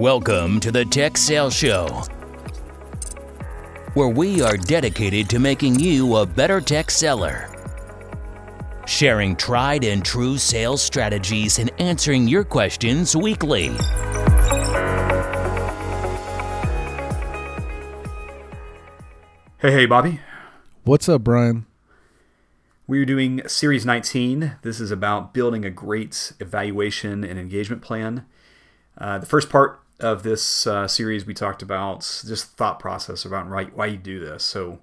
Welcome to the Tech Sales Show, where we are dedicated to making you a better tech seller. Sharing tried and true sales strategies and answering your questions weekly. Hey, hey, Bobby. What's up, Brian? We're doing Series 19. This is about building a great evaluation and engagement plan. Uh, the first part of this uh, series, we talked about just thought process about why, why you do this. So,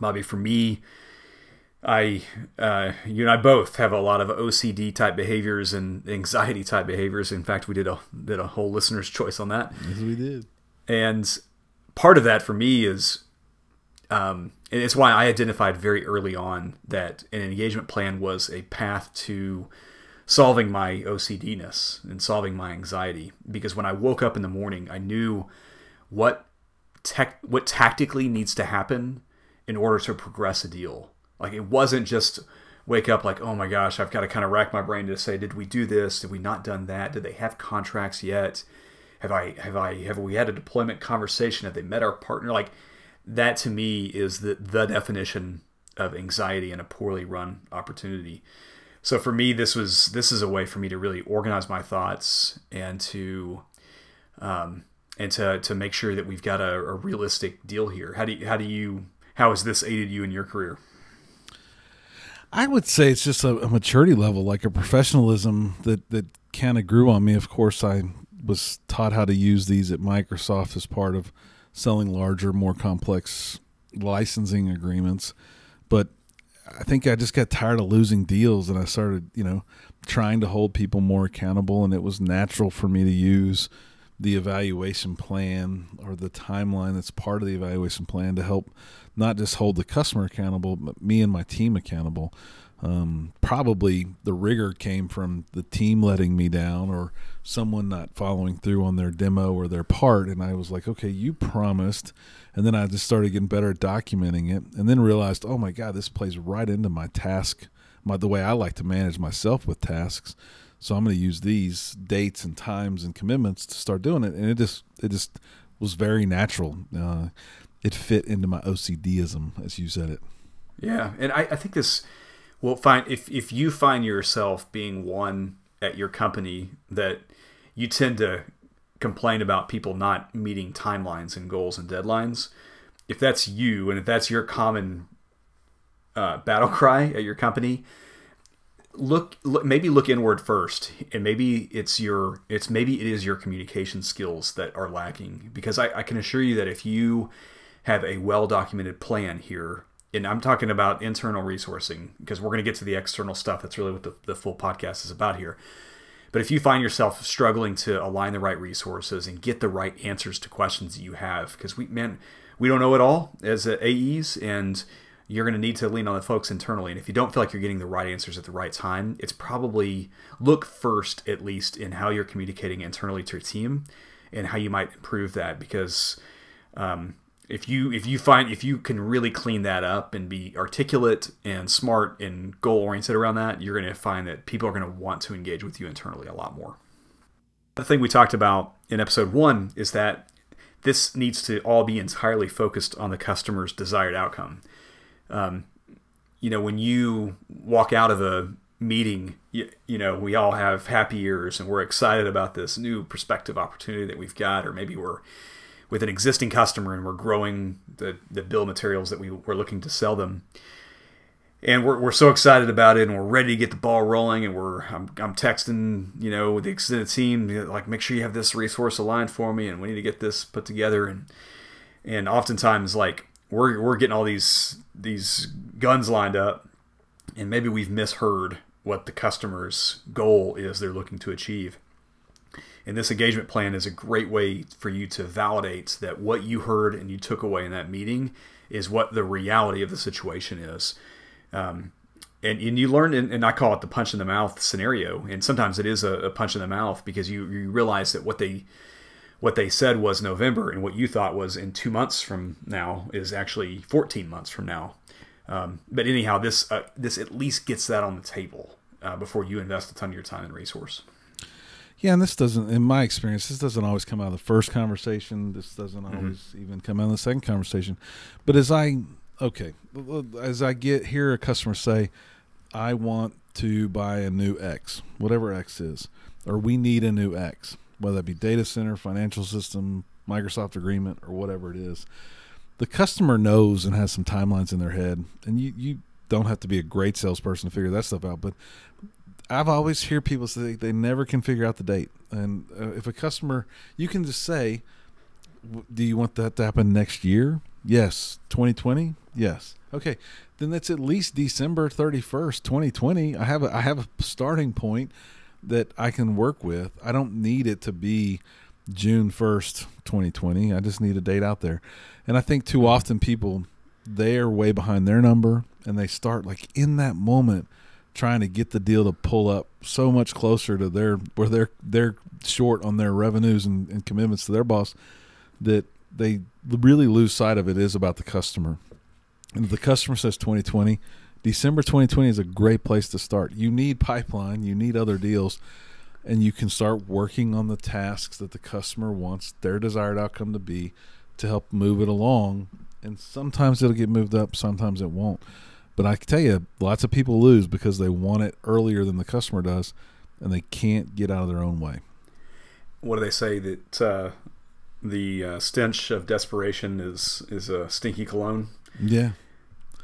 Bobby, for me, I, uh, you and I both have a lot of OCD type behaviors and anxiety type behaviors. In fact, we did a did a whole listener's choice on that. Yes, we did. And part of that for me is um, and it's why I identified very early on that an engagement plan was a path to solving my OCDness and solving my anxiety. Because when I woke up in the morning, I knew what tech what tactically needs to happen in order to progress a deal. Like it wasn't just wake up like, oh my gosh, I've got to kind of rack my brain to say, did we do this? Did we not done that? Did they have contracts yet? Have I have I have we had a deployment conversation? Have they met our partner? Like that to me is the the definition of anxiety in a poorly run opportunity. So for me, this was this is a way for me to really organize my thoughts and to um, and to to make sure that we've got a, a realistic deal here. How do you, how do you how has this aided you in your career? I would say it's just a, a maturity level, like a professionalism that that kind of grew on me. Of course, I was taught how to use these at Microsoft as part of selling larger, more complex licensing agreements. I think I just got tired of losing deals and I started, you know, trying to hold people more accountable. And it was natural for me to use the evaluation plan or the timeline that's part of the evaluation plan to help not just hold the customer accountable, but me and my team accountable. Um, probably the rigor came from the team letting me down or someone not following through on their demo or their part. And I was like, okay, you promised. And then I just started getting better at documenting it and then realized, oh my God, this plays right into my task, my, the way I like to manage myself with tasks. So I'm going to use these dates and times and commitments to start doing it. And it just, it just was very natural. Uh, it fit into my OCDism, as you said it. Yeah. And I, I think this, well, fine. If if you find yourself being one at your company that you tend to complain about people not meeting timelines and goals and deadlines, if that's you and if that's your common uh, battle cry at your company, look, look maybe look inward first, and maybe it's your it's maybe it is your communication skills that are lacking. Because I, I can assure you that if you have a well documented plan here and I'm talking about internal resourcing because we're going to get to the external stuff. That's really what the, the full podcast is about here. But if you find yourself struggling to align the right resources and get the right answers to questions that you have, because we, man, we don't know it all as AEs, and you're going to need to lean on the folks internally. And if you don't feel like you're getting the right answers at the right time, it's probably look first, at least, in how you're communicating internally to your team and how you might improve that because. Um, if you if you find if you can really clean that up and be articulate and smart and goal oriented around that, you're going to find that people are going to want to engage with you internally a lot more. The thing we talked about in episode one is that this needs to all be entirely focused on the customer's desired outcome. Um, you know, when you walk out of a meeting, you, you know, we all have happy ears and we're excited about this new perspective opportunity that we've got, or maybe we're with an existing customer and we're growing the, the bill materials that we were looking to sell them. And we're, we're so excited about it and we're ready to get the ball rolling and we're I'm, I'm texting, you know, the extended team, like make sure you have this resource aligned for me and we need to get this put together and and oftentimes like we're, we're getting all these these guns lined up and maybe we've misheard what the customer's goal is they're looking to achieve. And this engagement plan is a great way for you to validate that what you heard and you took away in that meeting is what the reality of the situation is. Um, and, and you learn, and, and I call it the punch in the mouth scenario. And sometimes it is a, a punch in the mouth because you, you realize that what they what they said was November, and what you thought was in two months from now is actually 14 months from now. Um, but anyhow, this uh, this at least gets that on the table uh, before you invest a ton of your time and resource. Yeah, and this doesn't, in my experience, this doesn't always come out of the first conversation. This doesn't Mm-hmm. always even come out of the second conversation. But as I, okay, as I get hear a customer say, I want to buy a new X, whatever X is, or we need a new X, whether that be data center, financial system, Microsoft agreement, or whatever it is. The customer knows and has some timelines in their head, and you, you don't have to be a great salesperson to figure that stuff out. But I've always hear people say they never can figure out the date. And uh, if a customer, you can just say, "Do you want that to happen next year?" Yes. 2020? Yes. Okay. Then that's at least December 31st, 2020. I have a I have a starting point that I can work with. I don't need it to be June 1st, 2020. I just need a date out there. And I think too often people they're way behind their number and they start like in that moment trying to get the deal to pull up so much closer to their where they're they're short on their revenues and, and commitments to their boss that they really lose sight of it is about the customer. And if the customer says 2020, December 2020 is a great place to start. You need pipeline, you need other deals, and you can start working on the tasks that the customer wants their desired outcome to be to help move it along. And sometimes it'll get moved up, sometimes it won't. But I can tell you, lots of people lose because they want it earlier than the customer does, and they can't get out of their own way. What do they say that uh, the uh, stench of desperation is is a stinky cologne? Yeah.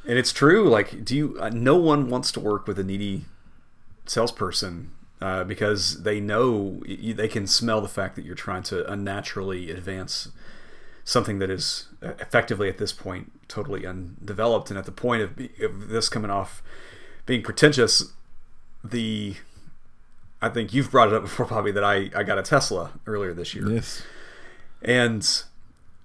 And it's true. Like, do you? Uh, no one wants to work with a needy salesperson uh, because they know they can smell the fact that you're trying to unnaturally advance something that is uh, effectively at this point totally undeveloped. And at the point of, of this coming off being pretentious, the I think you've brought it up before, Bobby, that I, I got a Tesla earlier this year. Yes. And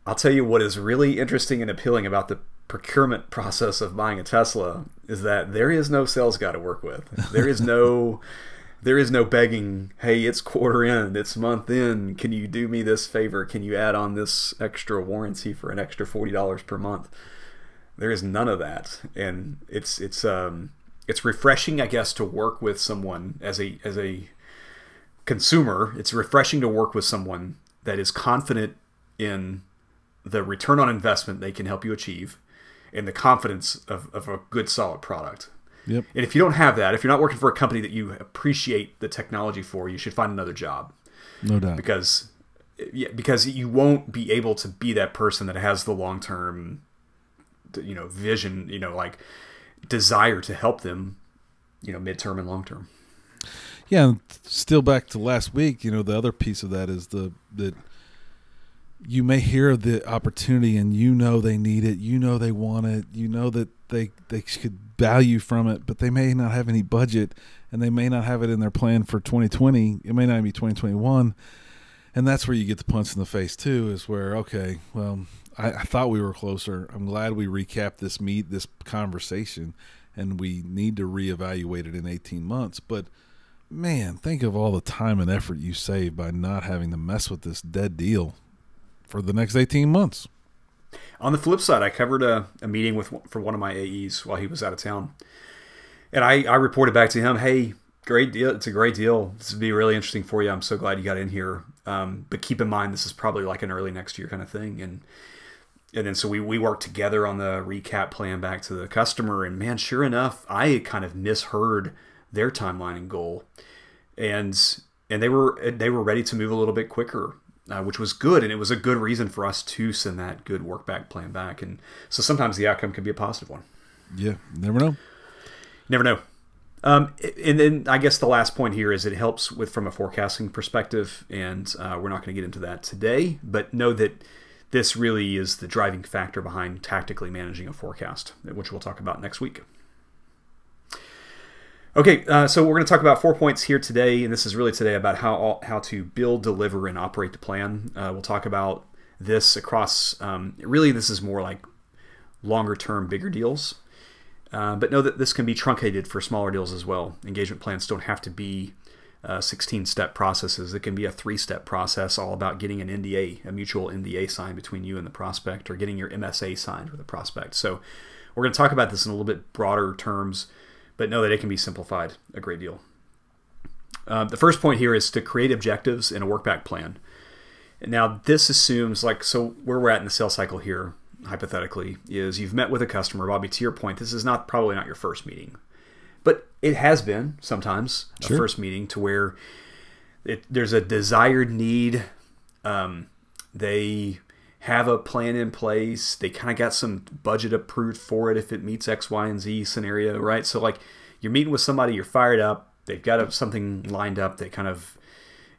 I'll tell you what is really interesting and appealing about the procurement process of buying a Tesla is that there is no sales guy to work with. There is no there is no begging, hey, it's quarter end, it's month end, can you do me this favor? Can you add on this extra warranty for an extra $40 per month? There is none of that. And it's it's um it's refreshing I guess to work with someone as a as a consumer, it's refreshing to work with someone that is confident in the return on investment they can help you achieve and the confidence of, of a good solid product. Yep. And if you don't have that, if you're not working for a company that you appreciate the technology for, you should find another job No doubt. because yeah, because you won't be able to be that person that has the long term you know vision, you know, like desire to help them, you know, midterm and long term. Yeah, and still back to last week, you know, the other piece of that is the that you may hear the opportunity and you know they need it, you know they want it, you know that they they could value from it, but they may not have any budget and they may not have it in their plan for 2020. It may not be 2021. And that's where you get the punch in the face too, is where okay, well, I, I thought we were closer. I'm glad we recapped this meet this conversation, and we need to reevaluate it in 18 months. But man, think of all the time and effort you save by not having to mess with this dead deal for the next 18 months. On the flip side, I covered a, a meeting with for one of my AEs while he was out of town, and I, I reported back to him, "Hey, great deal! It's a great deal. This would be really interesting for you. I'm so glad you got in here. Um, but keep in mind, this is probably like an early next year kind of thing." And and then so we we worked together on the recap plan back to the customer, and man, sure enough, I kind of misheard their timeline and goal, and and they were they were ready to move a little bit quicker uh, which was good, and it was a good reason for us to send that good work back plan back. And so sometimes the outcome can be a positive one. Yeah, never know. Never know. Um, and then I guess the last point here is it helps with from a forecasting perspective, and uh, we're not going to get into that today, but know that this really is the driving factor behind tactically managing a forecast, which we'll talk about next week. Okay, uh, so we're going to talk about four points here today, and this is really today about how how to build, deliver, and operate the plan. Uh, we'll talk about this across. Um, really, this is more like longer term, bigger deals, uh, but know that this can be truncated for smaller deals as well. Engagement plans don't have to be uh, 16 step processes. It can be a three step process, all about getting an NDA, a mutual NDA signed between you and the prospect, or getting your MSA signed with the prospect. So we're going to talk about this in a little bit broader terms but know that it can be simplified a great deal. Uh, the first point here is to create objectives in a workback plan. Now, this assumes, like, so where we're at in the sales cycle here, hypothetically, is you've met with a customer. Bobby, to your point, this is not probably not your first meeting, but it has been sometimes sure. a first meeting to where it, there's a desired need. Um, they have a plan in place. They kind of got some budget approved for it if it meets X, Y, and Z scenario, right? So, like, you're meeting with somebody, you're fired up, they've got a, something lined up that kind of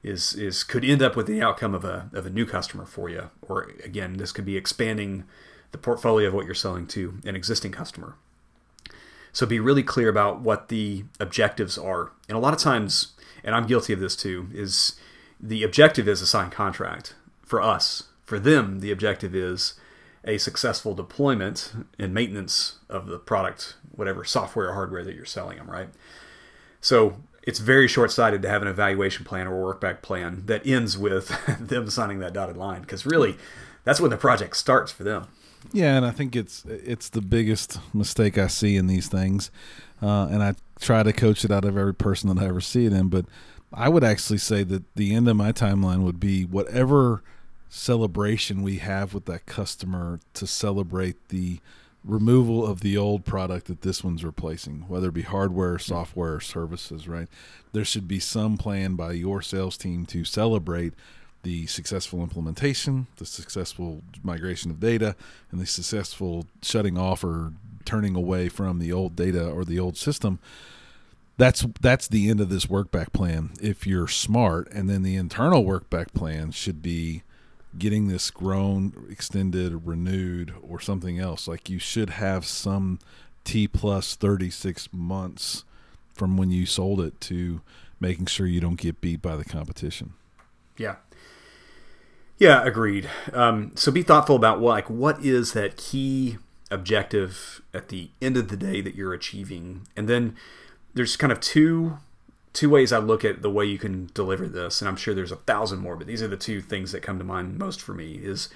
is is could end up with the outcome of a of a new customer for you, or again, this could be expanding the portfolio of what you're selling to an existing customer. So be really clear about what the objectives are. And a lot of times, and I'm guilty of this too, is the objective is a signed contract for us. For them, the objective is a successful deployment and maintenance of the product, whatever software or hardware that you're selling them, right? So it's very short sighted to have an evaluation plan or a work back plan that ends with them signing that dotted line because really that's when the project starts for them. Yeah, and I think it's it's the biggest mistake I see in these things, uh, and I try to coach it out of every person that I ever see it in. But I would actually say that the end of my timeline would be whatever celebration we have with that customer to celebrate the removal of the old product that this one's replacing, whether it be hardware, software, or services, right? There should be some plan by your sales team to celebrate the successful implementation, the successful migration of data, and the successful shutting off or turning away from the old data or the old system. That's that's the end of this workback plan if you're smart, and then the internal workback plan should be getting this grown, extended, renewed, or something else. Like you should have some T plus 36 months from when you sold it to making sure you don't get beat by the competition. Yeah. Yeah, agreed. Um, so be thoughtful about what, like, what is that key objective at the end of the day that you're achieving, and then there's kind of two two ways I look at the way you can deliver this, and I'm sure there's a thousand more, but these are the two things that come to mind most for me. Is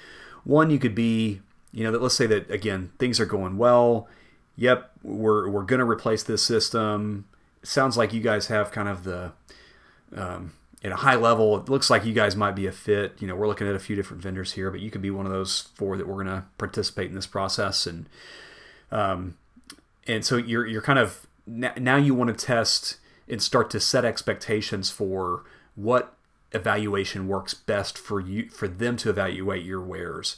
one, you could be, you know, that let's say that again things are going well. Yep, we're we're gonna replace this system. Sounds like you guys have kind of the um, at a high level. It looks like you guys might be a fit. You know, we're looking at a few different vendors here, but you could be one of those four that we're gonna participate in this process, and um, and so you're you're kind of now you want to test and start to set expectations for what evaluation works best for you for them to evaluate your wares.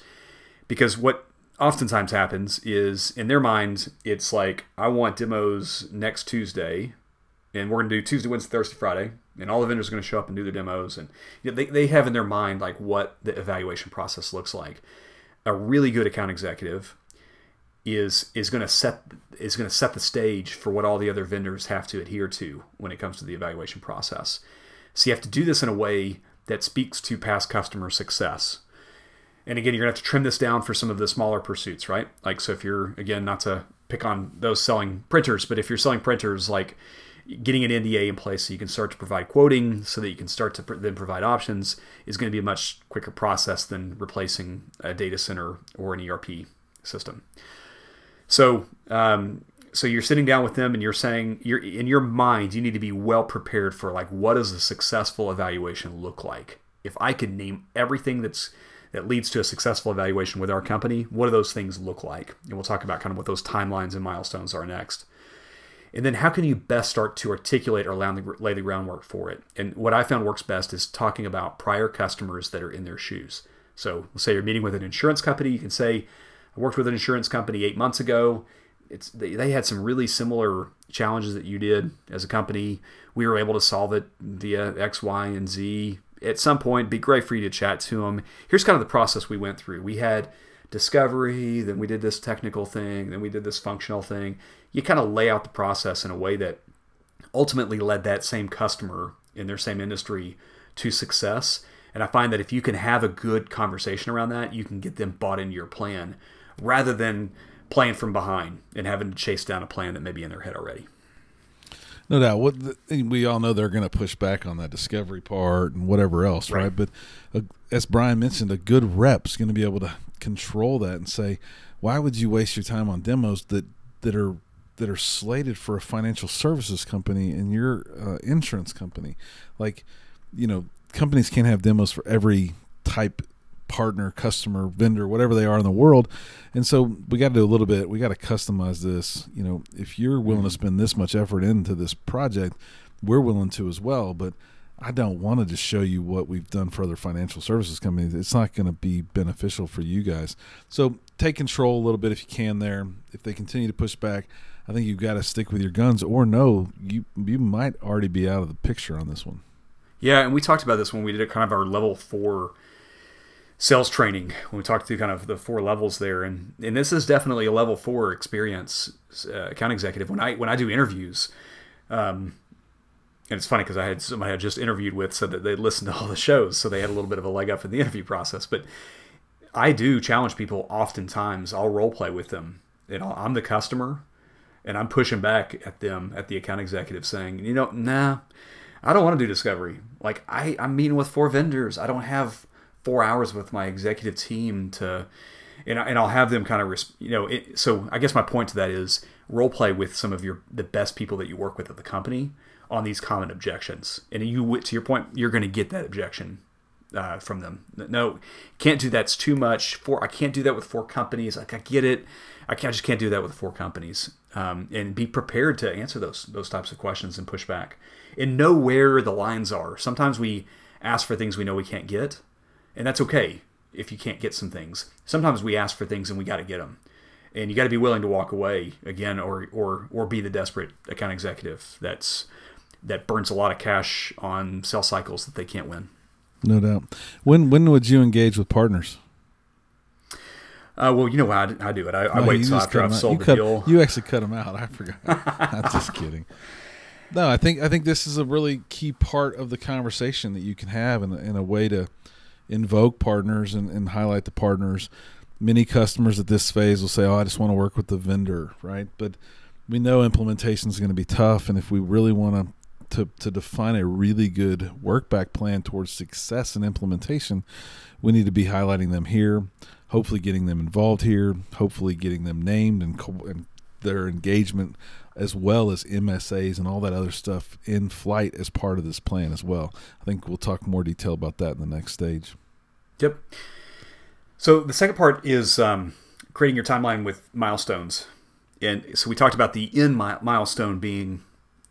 Because what oftentimes happens is in their mind it's like i want demos next tuesday and we're going to do tuesday wednesday thursday friday and all the vendors are going to show up and do their demos and you know, they, they have in their mind like what the evaluation process looks like. A really good account executive is is going to set is going to set the stage for what all the other vendors have to adhere to when it comes to the evaluation process. So you have to do this in a way that speaks to past customer success. And again, you're going to have to trim this down for some of the smaller pursuits, right? Like so if you're again not to pick on those selling printers, but if you're selling printers like getting an NDA in place so you can start to provide quoting so that you can start to then provide options is going to be a much quicker process than replacing a data center or an ERP system. So, um, so you're sitting down with them and you're saying you're in your mind you need to be well prepared for like what does a successful evaluation look like? If i could name everything that's that leads to a successful evaluation with our company what do those things look like? And we'll talk about kind of what those timelines and milestones are next. And then how can you best start to articulate or lay the groundwork for it? And what i found works best is talking about prior customers that are in their shoes. So let's say you're meeting with an insurance company you can say I worked with an insurance company eight months ago. It's they, they had some really similar challenges that you did as a company. We were able to solve it via X, Y, and Z. At some point, be great for you to chat to them. Here's kind of the process we went through. We had discovery, then we did this technical thing, then we did this functional thing. You kind of lay out the process in a way that ultimately led that same customer in their same industry to success. And I find that if you can have a good conversation around that, you can get them bought into your plan rather than playing from behind and having to chase down a plan that may be in their head already. No doubt. What the, we all know they're going to push back on that discovery part and whatever else, right? right? But uh, as Brian mentioned, a good rep's going to be able to control that and say, "Why would you waste your time on demos that that are that are slated for a financial services company and your uh, insurance company. Like, you know, companies can't have demos for every type partner, customer, vendor, whatever they are in the world. And so we got to do a little bit. We got to customize this. You know, if you're willing to mm-hmm. spend this much effort into this project, we're willing to as well. But I don't want to just show you what we've done for other financial services companies. It's not going to be beneficial for you guys. So take control a little bit if you can there. If they continue to push back, I think you've got to stick with your guns or no, you you might already be out of the picture on this one. Yeah, and we talked about this when we did a kind of our level 4 sales training when we talked through kind of the four levels there and and this is definitely a level 4 experience uh, account executive when I when I do interviews um, and it's funny because I had somebody I just interviewed with said that they listened to all the shows, so they had a little bit of a leg up in the interview process. But I do challenge people oftentimes. I'll role play with them, and i am the customer, and I'm pushing back at them at the account executive, saying, you know, nah, I don't want to do discovery. Like I, I'm meeting with four vendors. I don't have four hours with my executive team to, and, and I'll have them kind of, you know. It, so I guess my point to that is role play with some of your the best people that you work with at the company on these common objections. And you, to your point, you're going to get that objection uh, from them. No, can't do that. It's too much. For I can't do that with four companies. Like I get it. I, can't, I just can't do that with four companies. Um, and be prepared to answer those those types of questions and push back. And know where the lines are. Sometimes we ask for things we know we can't get, and that's okay if you can't get some things. Sometimes we ask for things and we got to get them and you got to be willing to walk away again or or or be the desperate account executive that's that burns a lot of cash on sales cycles that they can't win. No doubt. When when would you engage with partners? Uh, well, you know how I, I do it. I, no, I wait until after I've sold you the cut, deal. You actually cut them out. I forgot. I'm just kidding. No, I think I think this is a really key part of the conversation that you can have in, in a way to invoke partners and, and highlight the partners. Many customers at this phase will say, "Oh, I just want to work with the vendor," right? But we know implementation is going to be tough, and if we really want to to, to define a really good work back plan towards success and implementation, we need to be highlighting them here, hopefully getting them involved here, hopefully getting them named and, co- and their engagement as well as MSAs and all that other stuff in flight as part of this plan as well. I think we'll talk more detail about that in the next stage. Yep. So the second part is um, creating your timeline with milestones. And so we talked about the in milestone being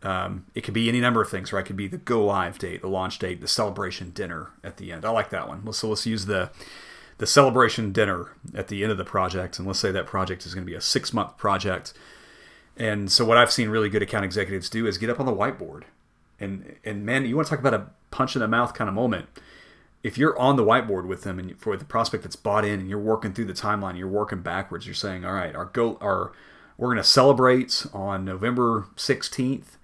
um, it could be any number of things, right? It could be the go live date, the launch date, the celebration dinner at the end. I like that one. So let's use the the celebration dinner at the end of the project, and let's say that project is going to be a six month project. And so what I've seen really good account executives do is get up on the whiteboard, and and man, you want to talk about a punch in the mouth kind of moment. If you're on the whiteboard with them and for the prospect that's bought in, and you're working through the timeline, you're working backwards. You're saying, all right, our go, our we're going to celebrate on November 16th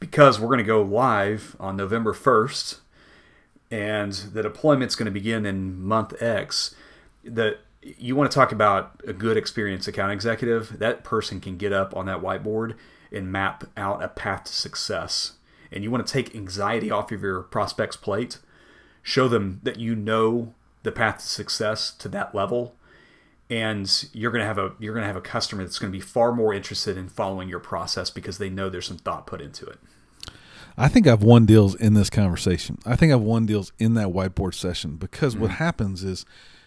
because we're going to go live on November 1st and the deployment's going to begin in month X, that you want to talk about a good experience account executive, that person can get up on that whiteboard and map out a path to success. And you want to take anxiety off of your prospect's plate, show them that you know the path to success to that level and you're going to have a you're going to have a customer that's going to be far more interested in following your process because they know there's some thought put into it. I think I've won deals in this conversation. I think I've won deals in that whiteboard session because mm-hmm. what happens is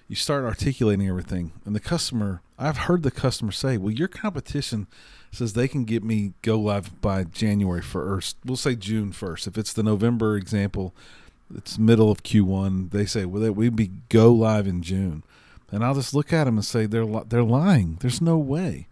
you start articulating everything and the customer I've heard the customer say, "Well, your competition says they can get me go live by January 1st. We'll say June 1st. If it's the November example, it's middle of Q1. They say, "Well, we'd be go live in June." And I'll just look at them and say they're they're lying. There's no way.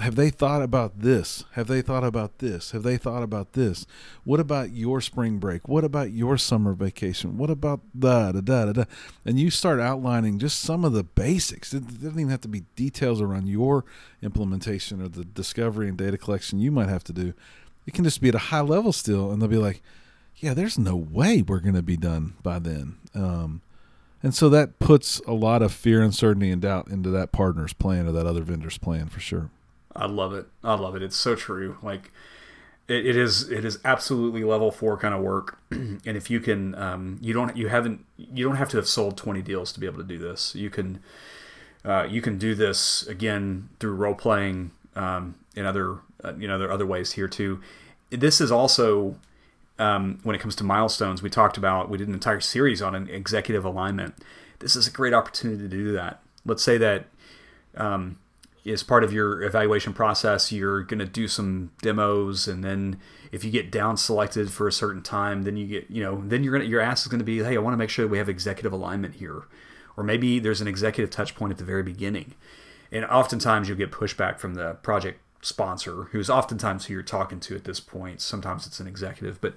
Have they thought about this? Have they thought about this? Have they thought about this? What about your spring break? What about your summer vacation? What about da da da da da? And you start outlining just some of the basics. It doesn't even have to be details around your implementation or the discovery and data collection you might have to do. It can just be at a high level still, and they'll be like, "Yeah, there's no way we're going to be done by then." Um, and so that puts a lot of fear, uncertainty, and doubt into that partner's plan or that other vendor's plan for sure. I love it. I love it. It's so true. Like it, it is. It is absolutely level four kind of work. and if you can, um, you don't. You haven't. You don't have to have sold twenty deals to be able to do this. You can. Uh, you can do this again through role playing um, and other uh, you know, there are other ways here too. This is also um, when it comes to milestones. We talked about we did an entire series on an executive alignment. This is a great opportunity to do that. Let's say that um, as part of your evaluation process, you're going to do some demos, and then if you get down selected for a certain time, then you get, you know, then you're gonna your ask is going to be, hey, I want to make sure we have executive alignment here, or maybe there's an executive touch point at the very beginning, and oftentimes you'll get pushback from the project sponsor, who's oftentimes who you're talking to at this point. Sometimes it's an executive, but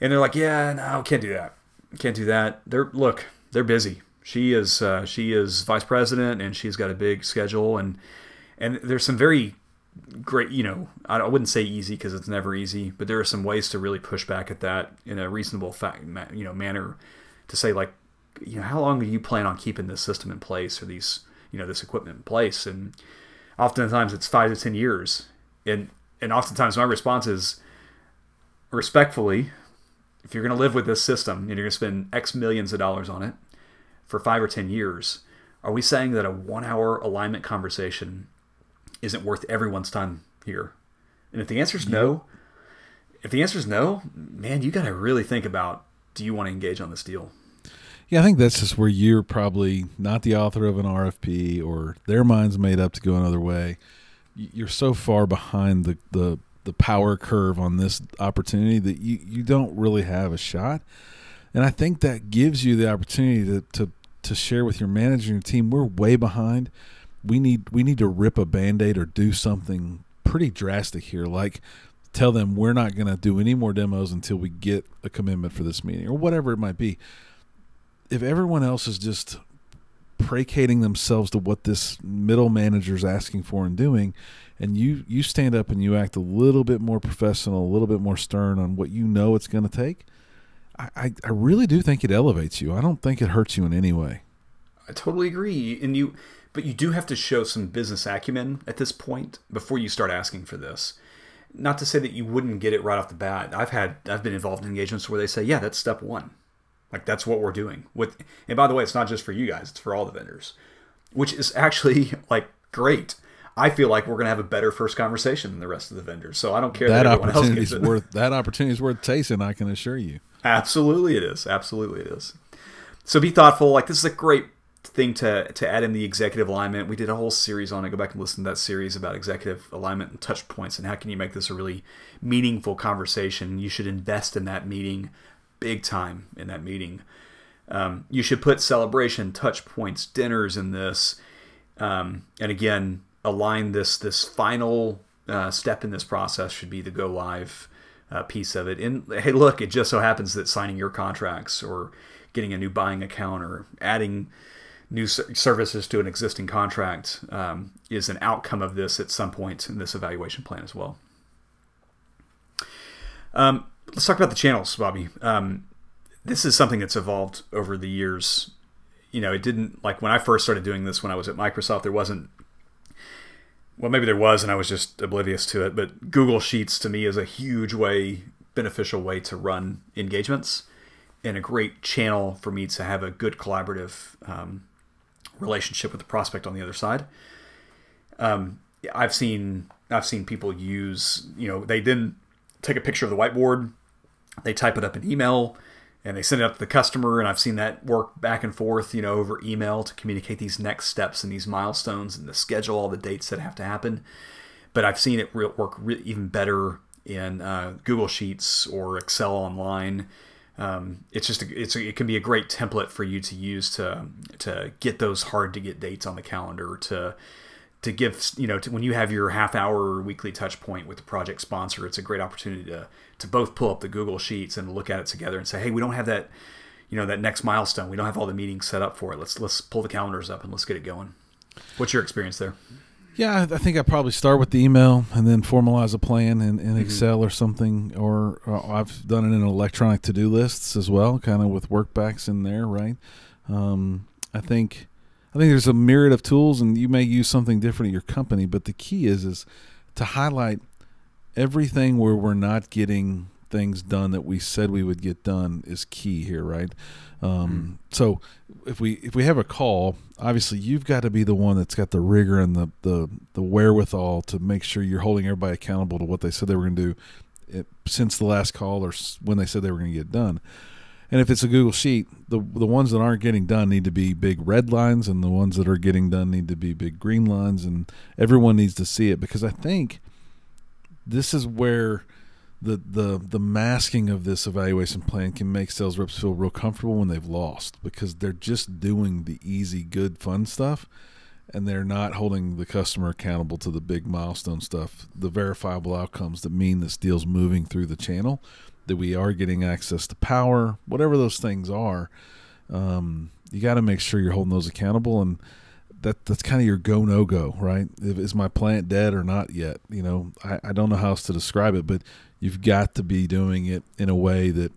and they're like, yeah, no, can't do that, can't do that. They're look, they're busy she is uh, she is vice president and she's got a big schedule and and there's some very great you know I wouldn't say easy because it's never easy but there are some ways to really push back at that in a reasonable fact you know manner to say like you know how long do you plan on keeping this system in place or these you know this equipment in place and oftentimes it's five to ten years and and oftentimes my response is respectfully if you're going to live with this system and you're going to spend x millions of dollars on it for five or 10 years, are we saying that a one hour alignment conversation isn't worth everyone's time here? And if the answer is no, if the answer is no, man, you got to really think about do you want to engage on this deal? Yeah, I think that's just where you're probably not the author of an RFP or their mind's made up to go another way. You're so far behind the, the, the power curve on this opportunity that you, you don't really have a shot. And I think that gives you the opportunity to, to to share with your manager and your team we're way behind we need we need to rip a band-aid or do something pretty drastic here like tell them we're not going to do any more demos until we get a commitment for this meeting or whatever it might be if everyone else is just placating themselves to what this middle manager is asking for and doing and you you stand up and you act a little bit more professional a little bit more stern on what you know it's going to take I, I really do think it elevates you. I don't think it hurts you in any way. I totally agree. And you, but you do have to show some business acumen at this point before you start asking for this. Not to say that you wouldn't get it right off the bat. I've had, I've been involved in engagements where they say, yeah, that's step one. Like that's what we're doing with. And by the way, it's not just for you guys; it's for all the vendors, which is actually like great. I feel like we're going to have a better first conversation than the rest of the vendors. So I don't care that, that opportunity is worth that opportunity is worth tasting. I can assure you. Absolutely, it is. Absolutely, it is. So be thoughtful. Like this is a great thing to to add in the executive alignment. We did a whole series on it. Go back and listen to that series about executive alignment and touch points and how can you make this a really meaningful conversation. You should invest in that meeting, big time in that meeting. Um, you should put celebration, touch points, dinners in this, um, and again align this this final uh, step in this process should be the go live uh, piece of it. And hey, look, it just so happens that signing your contracts or getting a new buying account or adding new services to an existing contract um, is an outcome of this at some point in this evaluation plan as well. Um, let's talk about the channels, Bobby. Um, this is something that's evolved over the years. You know, it didn't like when I first started doing this when I was at Microsoft, there wasn't well, maybe there was, and I was just oblivious to it. But Google Sheets to me is a huge way, beneficial way to run engagements, and a great channel for me to have a good collaborative um, relationship with the prospect on the other side. Um, I've seen I've seen people use you know they then take a picture of the whiteboard, they type it up in email, and they send it up to the customer. And i've seen that work back and forth you know over email to communicate these next steps and these milestones and the schedule all the dates that have to happen. But i've seen it work even better in uh, google sheets or excel online. Um, it's just a, it's a, it can be a great template for you to use to to get those hard to get dates on the calendar to to give you know to, when you have your half hour weekly touch point with the project sponsor it's a great opportunity to to both pull up the google sheets and look at it together and say hey we don't have that you know that next milestone we don't have all the meetings set up for it let's let's pull the calendars up and let's get it going what's your experience there yeah i think i probably start with the email and then formalize a plan in, in mm-hmm. excel or something or uh, i've done it in electronic to-do lists as well kind of with workbacks in there right um, i think I think there's a myriad of tools, and you may use something different at your company. But the key is is to highlight everything where we're not getting things done that we said we would get done is key here, right? Um, mm. So if we if we have a call, obviously you've got to be the one that's got the rigor and the the, the wherewithal to make sure you're holding everybody accountable to what they said they were going to do it, since the last call or when they said they were going to get done. And if it's a Google sheet, the the ones that aren't getting done need to be big red lines, and the ones that are getting done need to be big green lines, and everyone needs to see it because I think this is where the the the masking of this evaluation plan can make sales reps feel real comfortable when they've lost because they're just doing the easy, good, fun stuff, and they're not holding the customer accountable to the big milestone stuff, the verifiable outcomes that mean this deal's moving through the channel that we are getting access to power, whatever those things are. Um, you got to make sure you're holding those accountable, and that that's kind of your go no go, right? Is my plant dead or not yet? You know, I, I don't know how else to describe it, but you've got to be doing it in a way that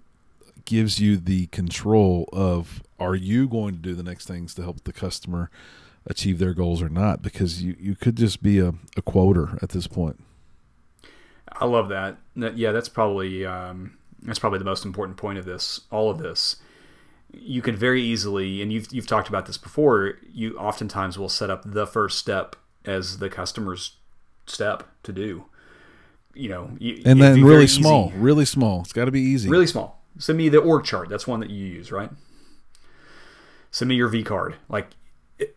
gives you the control of are you going to do the next things to help the customer achieve their goals or not because you, you could just be a, a quoter at this point i love that yeah that's probably um, that's probably the most important point of this, all of this. You can very easily, and you've you've talked about this before. You oftentimes will set up the first step as the customer's step to do. You know, you, and then really small, easy. really small. It's got to be easy. Really small. Send me the org chart. That's one that you use, right? Send me your V card. Like,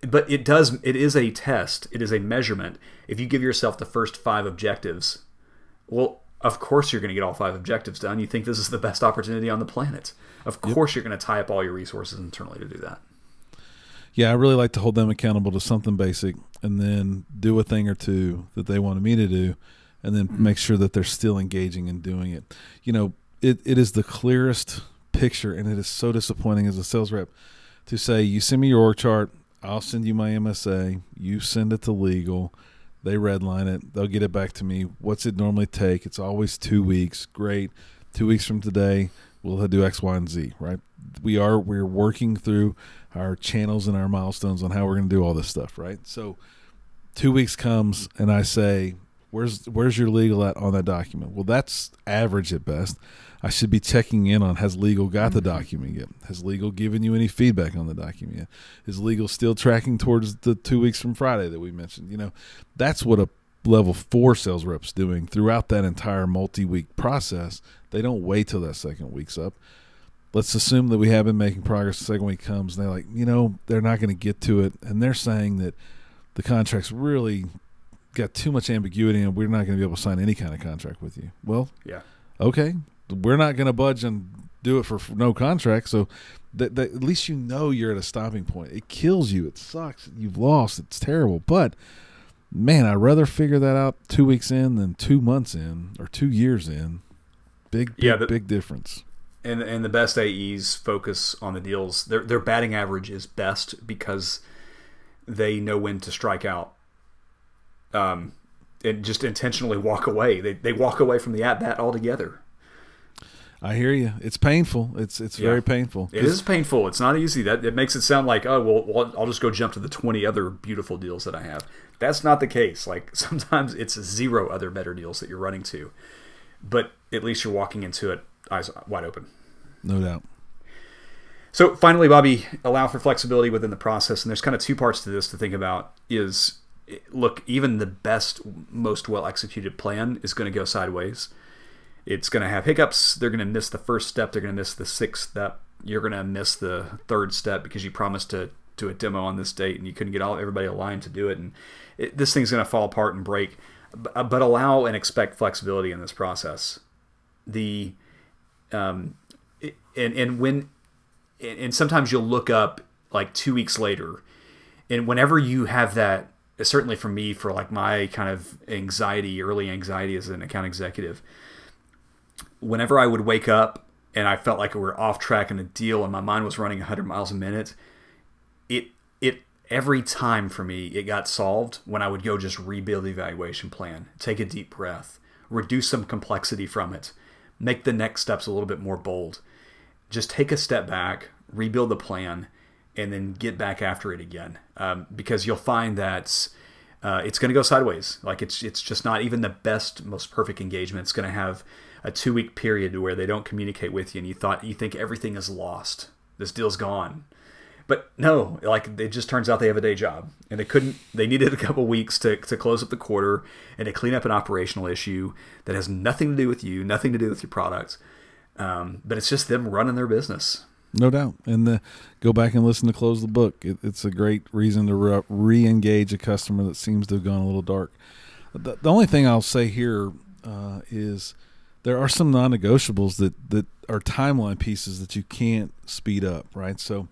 but it does. It is a test. It is a measurement. If you give yourself the first five objectives, well, of course you're going to get all five objectives done. You think this is the best opportunity on the planet. Of course yep. you're going to tie up all your resources internally to do that. Yeah, I really like to hold them accountable to something basic and then do a thing or two that they wanted me to do and then mm-hmm. make sure that they're still engaging and doing it. You know, it, it is the clearest picture and it is so disappointing as a sales rep to say, you send me your org chart, I'll send you my MSA, you send it to legal – they redline it. They'll get it back to me. What's it normally take? It's always two weeks. Great. Two weeks from today, we'll do X, Y, and Z. Right? We are we're working through our channels and our milestones on how we're going to do all this stuff. Right? So, two weeks comes, and I say, "Where's where's your legal at on that document?" Well, that's average at best. I should be checking in on has legal got the document yet? Has legal given you any feedback on the document yet? Is legal still tracking towards the two weeks from Friday that we mentioned? You know, that's what a level four sales rep's doing throughout that entire multi week process. They don't wait till that second week's up. Let's assume that we have been making progress. The second week comes, and they're like, you know, they're not going to get to it, and they're saying that the contract's really got too much ambiguity, and we're not going to be able to sign any kind of contract with you. Well, yeah, okay, we're not going to budge and do it for no contract. So that, that, at least you know you're at a stopping point. It kills you. It sucks. You've lost. It's terrible. But man, I'd rather figure that out two weeks in than two months in or two years in. Big, big, yeah, the, big difference. And and the best AEs focus on the deals. Their their batting average is best because they know when to strike out. Um, and just intentionally walk away. They they walk away from the at bat altogether. I hear you. It's painful. It's it's yeah. very painful. It is painful. It's not easy. That it makes it sound like oh well, well, I'll just go jump to the twenty other beautiful deals that I have. That's not the case. Like sometimes it's zero other better deals that you're running to, but at least you're walking into it eyes wide open. No doubt. So finally, Bobby, allow for flexibility within the process, and there's kind of two parts to this to think about. Is look, even the best, most well executed plan is going to go sideways it's going to have hiccups. They're going to miss the first step. They're going to miss the sixth step. You're going to miss the third step because you promised to do a demo on this date and you couldn't get all everybody aligned to do it. And it, this thing's going to fall apart and break. But, but allow and expect flexibility in this process. The um, and and when and sometimes you'll look up like two weeks later, and whenever you have that, certainly for me, for like my kind of anxiety, early anxiety as an account executive whenever I would wake up and I felt like we were off track in a deal and my mind was running 100 miles a minute, it it every time for me it got solved when I would go just rebuild the evaluation plan, take a deep breath, reduce some complexity from it, make the next steps a little bit more bold. Just take a step back, rebuild the plan, and then get back after it again. Um, because you'll find that uh, it's going to go sideways. Like it's it's just not even the best, most perfect engagement. It's going to have a two week period where they don't communicate with you, and you thought you think everything is lost. This deal's gone, but no. Like it just turns out they have a day job, and they couldn't. They needed a couple weeks to to close up the quarter and to clean up an operational issue that has nothing to do with you, nothing to do with your products. Um, but it's just them running their business. No doubt. And the, go back and listen to Close the Book. It, it's a great reason to re engage a customer that seems to have gone a little dark. The, the only thing I'll say here uh, is there are some non negotiables that, that are timeline pieces that you can't speed up, right? So,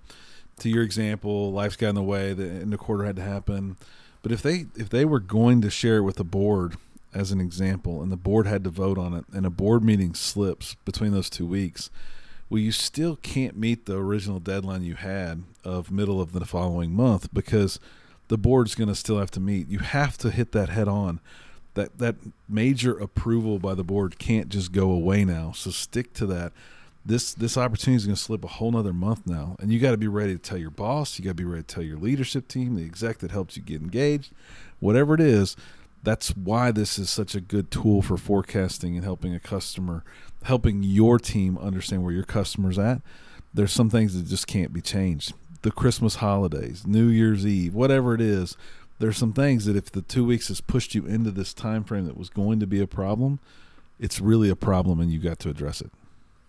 to your example, life's got in the way, the end of quarter had to happen. But if they if they were going to share it with the board as an example, and the board had to vote on it, and a board meeting slips between those two weeks, well, you still can't meet the original deadline you had of middle of the following month because the board's going to still have to meet. You have to hit that head on. That that major approval by the board can't just go away now. So stick to that. This this opportunity is going to slip a whole nother month now, and you got to be ready to tell your boss. You got to be ready to tell your leadership team, the exec that helps you get engaged, whatever it is. That's why this is such a good tool for forecasting and helping a customer helping your team understand where your customer's at. There's some things that just can't be changed. The Christmas holidays, New Year's Eve, whatever it is, there's some things that if the two weeks has pushed you into this time frame that was going to be a problem, it's really a problem and you got to address it.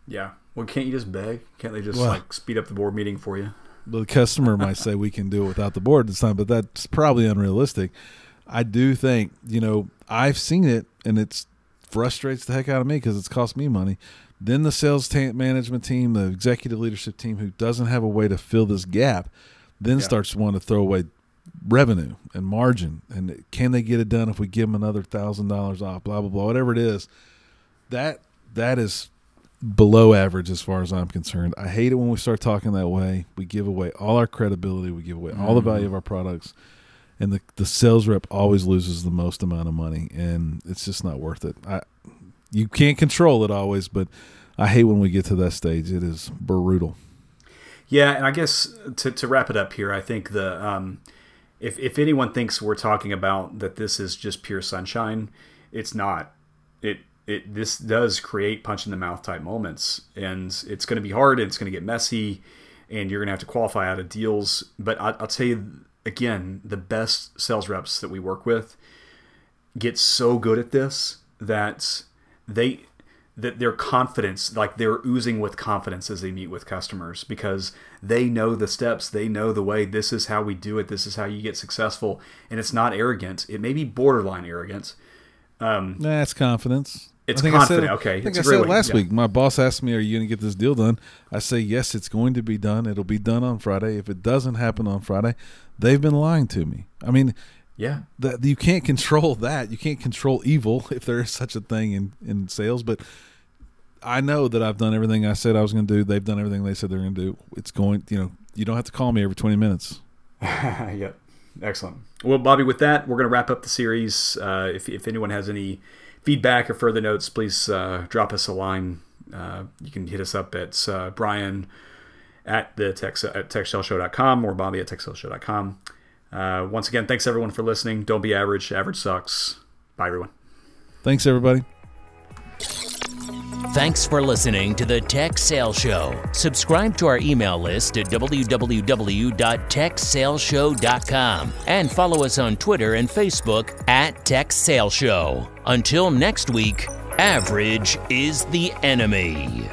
Yeah. Well, can't you just beg? Can't they just well, like speed up the board meeting for you? The customer might say we can do it without the board this time, but that's probably unrealistic. I do think, you know, I've seen it and it's frustrates the heck out of me because it's cost me money. Then the sales t- management team, the executive leadership team, who doesn't have a way to fill this gap, then yeah. starts wanting to throw away revenue and margin. And can they get it done if we give them another thousand dollars off? Blah blah blah. Whatever it is, that that is below average as far as I'm concerned. I hate it when we start talking that way. We give away all our credibility. We give away all the mm-hmm. value of our products and the the sales rep always loses the most amount of money, and it's just not worth it. I you can't control it always, but I hate when we get to that stage. It is brutal. Yeah, and I guess to to wrap it up here, I think the um, if if anyone thinks we're talking about that this is just pure sunshine, it's not. It it this does create punch in the mouth type moments, and it's going to be hard. And it's going to get messy, and you're going to have to qualify out of deals. But I, I'll tell you again, the best sales reps that we work with get so good at this that they that their confidence like they're oozing with confidence as they meet with customers because they know the steps they know the way this is how we do it this is how you get successful. And it's not arrogant it may be borderline arrogance. Um that's confidence it's confident. I said, okay. I think I said last yeah. week. My boss asked me, "Are you going to get this deal done?" I say, "Yes, it's going to be done. It'll be done on Friday. If it doesn't happen on Friday, they've been lying to me." I mean, yeah, that you can't control that. You can't control evil if there is such a thing in in sales. But I know that I've done everything I said I was going to do. They've done everything they said they're going to do. It's going. You know, you don't have to call me every twenty minutes. yep. Excellent. Well, Bobby, with that, we're going to wrap up the series. Uh, if if anyone has any feedback or further notes, please uh, drop us a line. Uh, you can hit us up at uh, Brian at the tex- at techsaleshow.com or Bobby at techsaleshow.com. Uh, once again, thanks everyone for listening. Don't be average. Average sucks. Bye, everyone. Thanks, everybody. Thanks for listening to the Tech Sales Show. Subscribe to our email list at www.techsaleshow.com and follow us on Twitter and Facebook at Tech Sales Show. Until next week, average is the enemy.